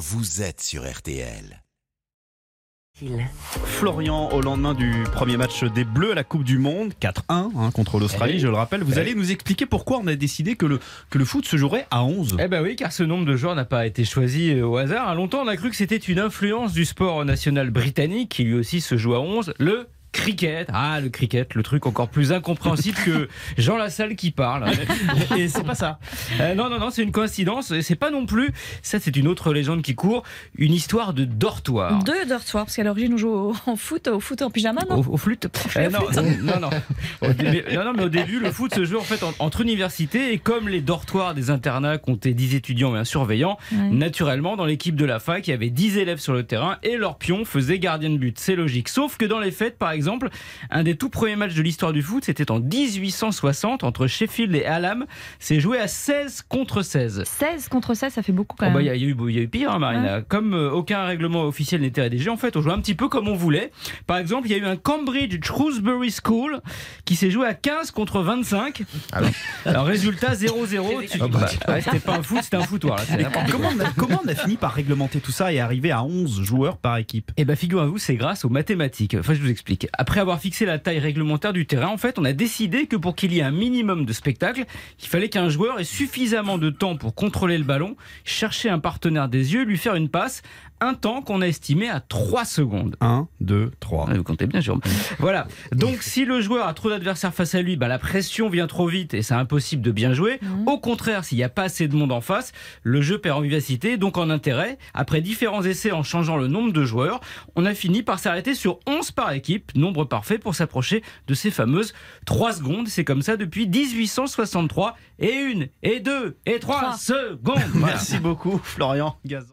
vous êtes sur RTL. Florian, au lendemain du premier match des Bleus à la Coupe du Monde, 4-1 hein, contre l'Australie, je le rappelle, vous allez nous expliquer pourquoi on a décidé que le, que le foot se jouerait à 11. Eh ben oui, car ce nombre de joueurs n'a pas été choisi euh, au hasard. Longtemps, on a cru que c'était une influence du sport national britannique, qui lui aussi se joue à 11, le cricket. Ah, le cricket, le truc encore plus incompréhensible que Jean Lassalle qui parle. Et c'est pas ça. Euh, non, non, non, c'est une coïncidence. Et c'est pas non plus, ça c'est une autre légende qui court, une histoire de dortoir. Deux dortoirs, parce qu'à l'origine on joue au, en foot, au foot en pyjama, non Au, au flûte Euh, non, non, non. Au début, non, non, mais au début, le foot se joue en fait en- entre universités et comme les dortoirs des internats comptaient 10 étudiants et un surveillant, Ouais. naturellement, dans l'équipe de la fac, il y avait 10 élèves sur le terrain et leur pion faisait gardien de but. C'est logique. Sauf que dans les fêtes, par exemple, un des tout premiers matchs de l'histoire du foot, c'était en 1860 entre Sheffield et Hallam. C'est joué à 16 contre 16. 16 contre 16, ça fait beaucoup quand Oh bah, même. Il y, a y eu, il y a eu pire, hein, Marina. Comme euh, aucun règlement officiel n'était rédigé, en fait, on jouait un petit peu comme on voulait. Par exemple, il y a eu un Cambridge Shrewsbury School qui s'est joué à 15 contre 25. Alors, résultat 0-0. Tu- bah, ouais, c'était pas un foot, c'était un foutoir. là, comment, on a, comment on a fini par réglementer tout ça et arriver à 11 joueurs par équipe? Eh ben, figurez-vous, c'est grâce aux mathématiques. Enfin, je vous explique. Après avoir fixé la taille réglementaire du terrain, en fait, on a décidé que pour qu'il y ait un minimum de spectacle, il fallait qu'un joueur ait suffisamment de temps pour contrôler le ballon, chercher un partenaire des yeux, lui faire une passe, un temps qu'on a estimé à 3 secondes. 1, 2, 3. Ouais, vous comptez bien, Jérôme. Voilà. Donc, si le joueur a trop d'adversaires face à lui, bah, la pression vient trop vite et c'est impossible de bien jouer. Au contraire, s'il n'y a pas assez de monde en face, le jeu perd en vivacité, donc en intérêt. Après différents essais en changeant le nombre de joueurs, on a fini par s'arrêter sur 11 par équipe, nombre parfait pour s'approcher de ces fameuses 3 secondes. C'est comme ça depuis 1863. Et une, et deux, et trois Trois. secondes. Voilà. Merci beaucoup, Florian Gazan.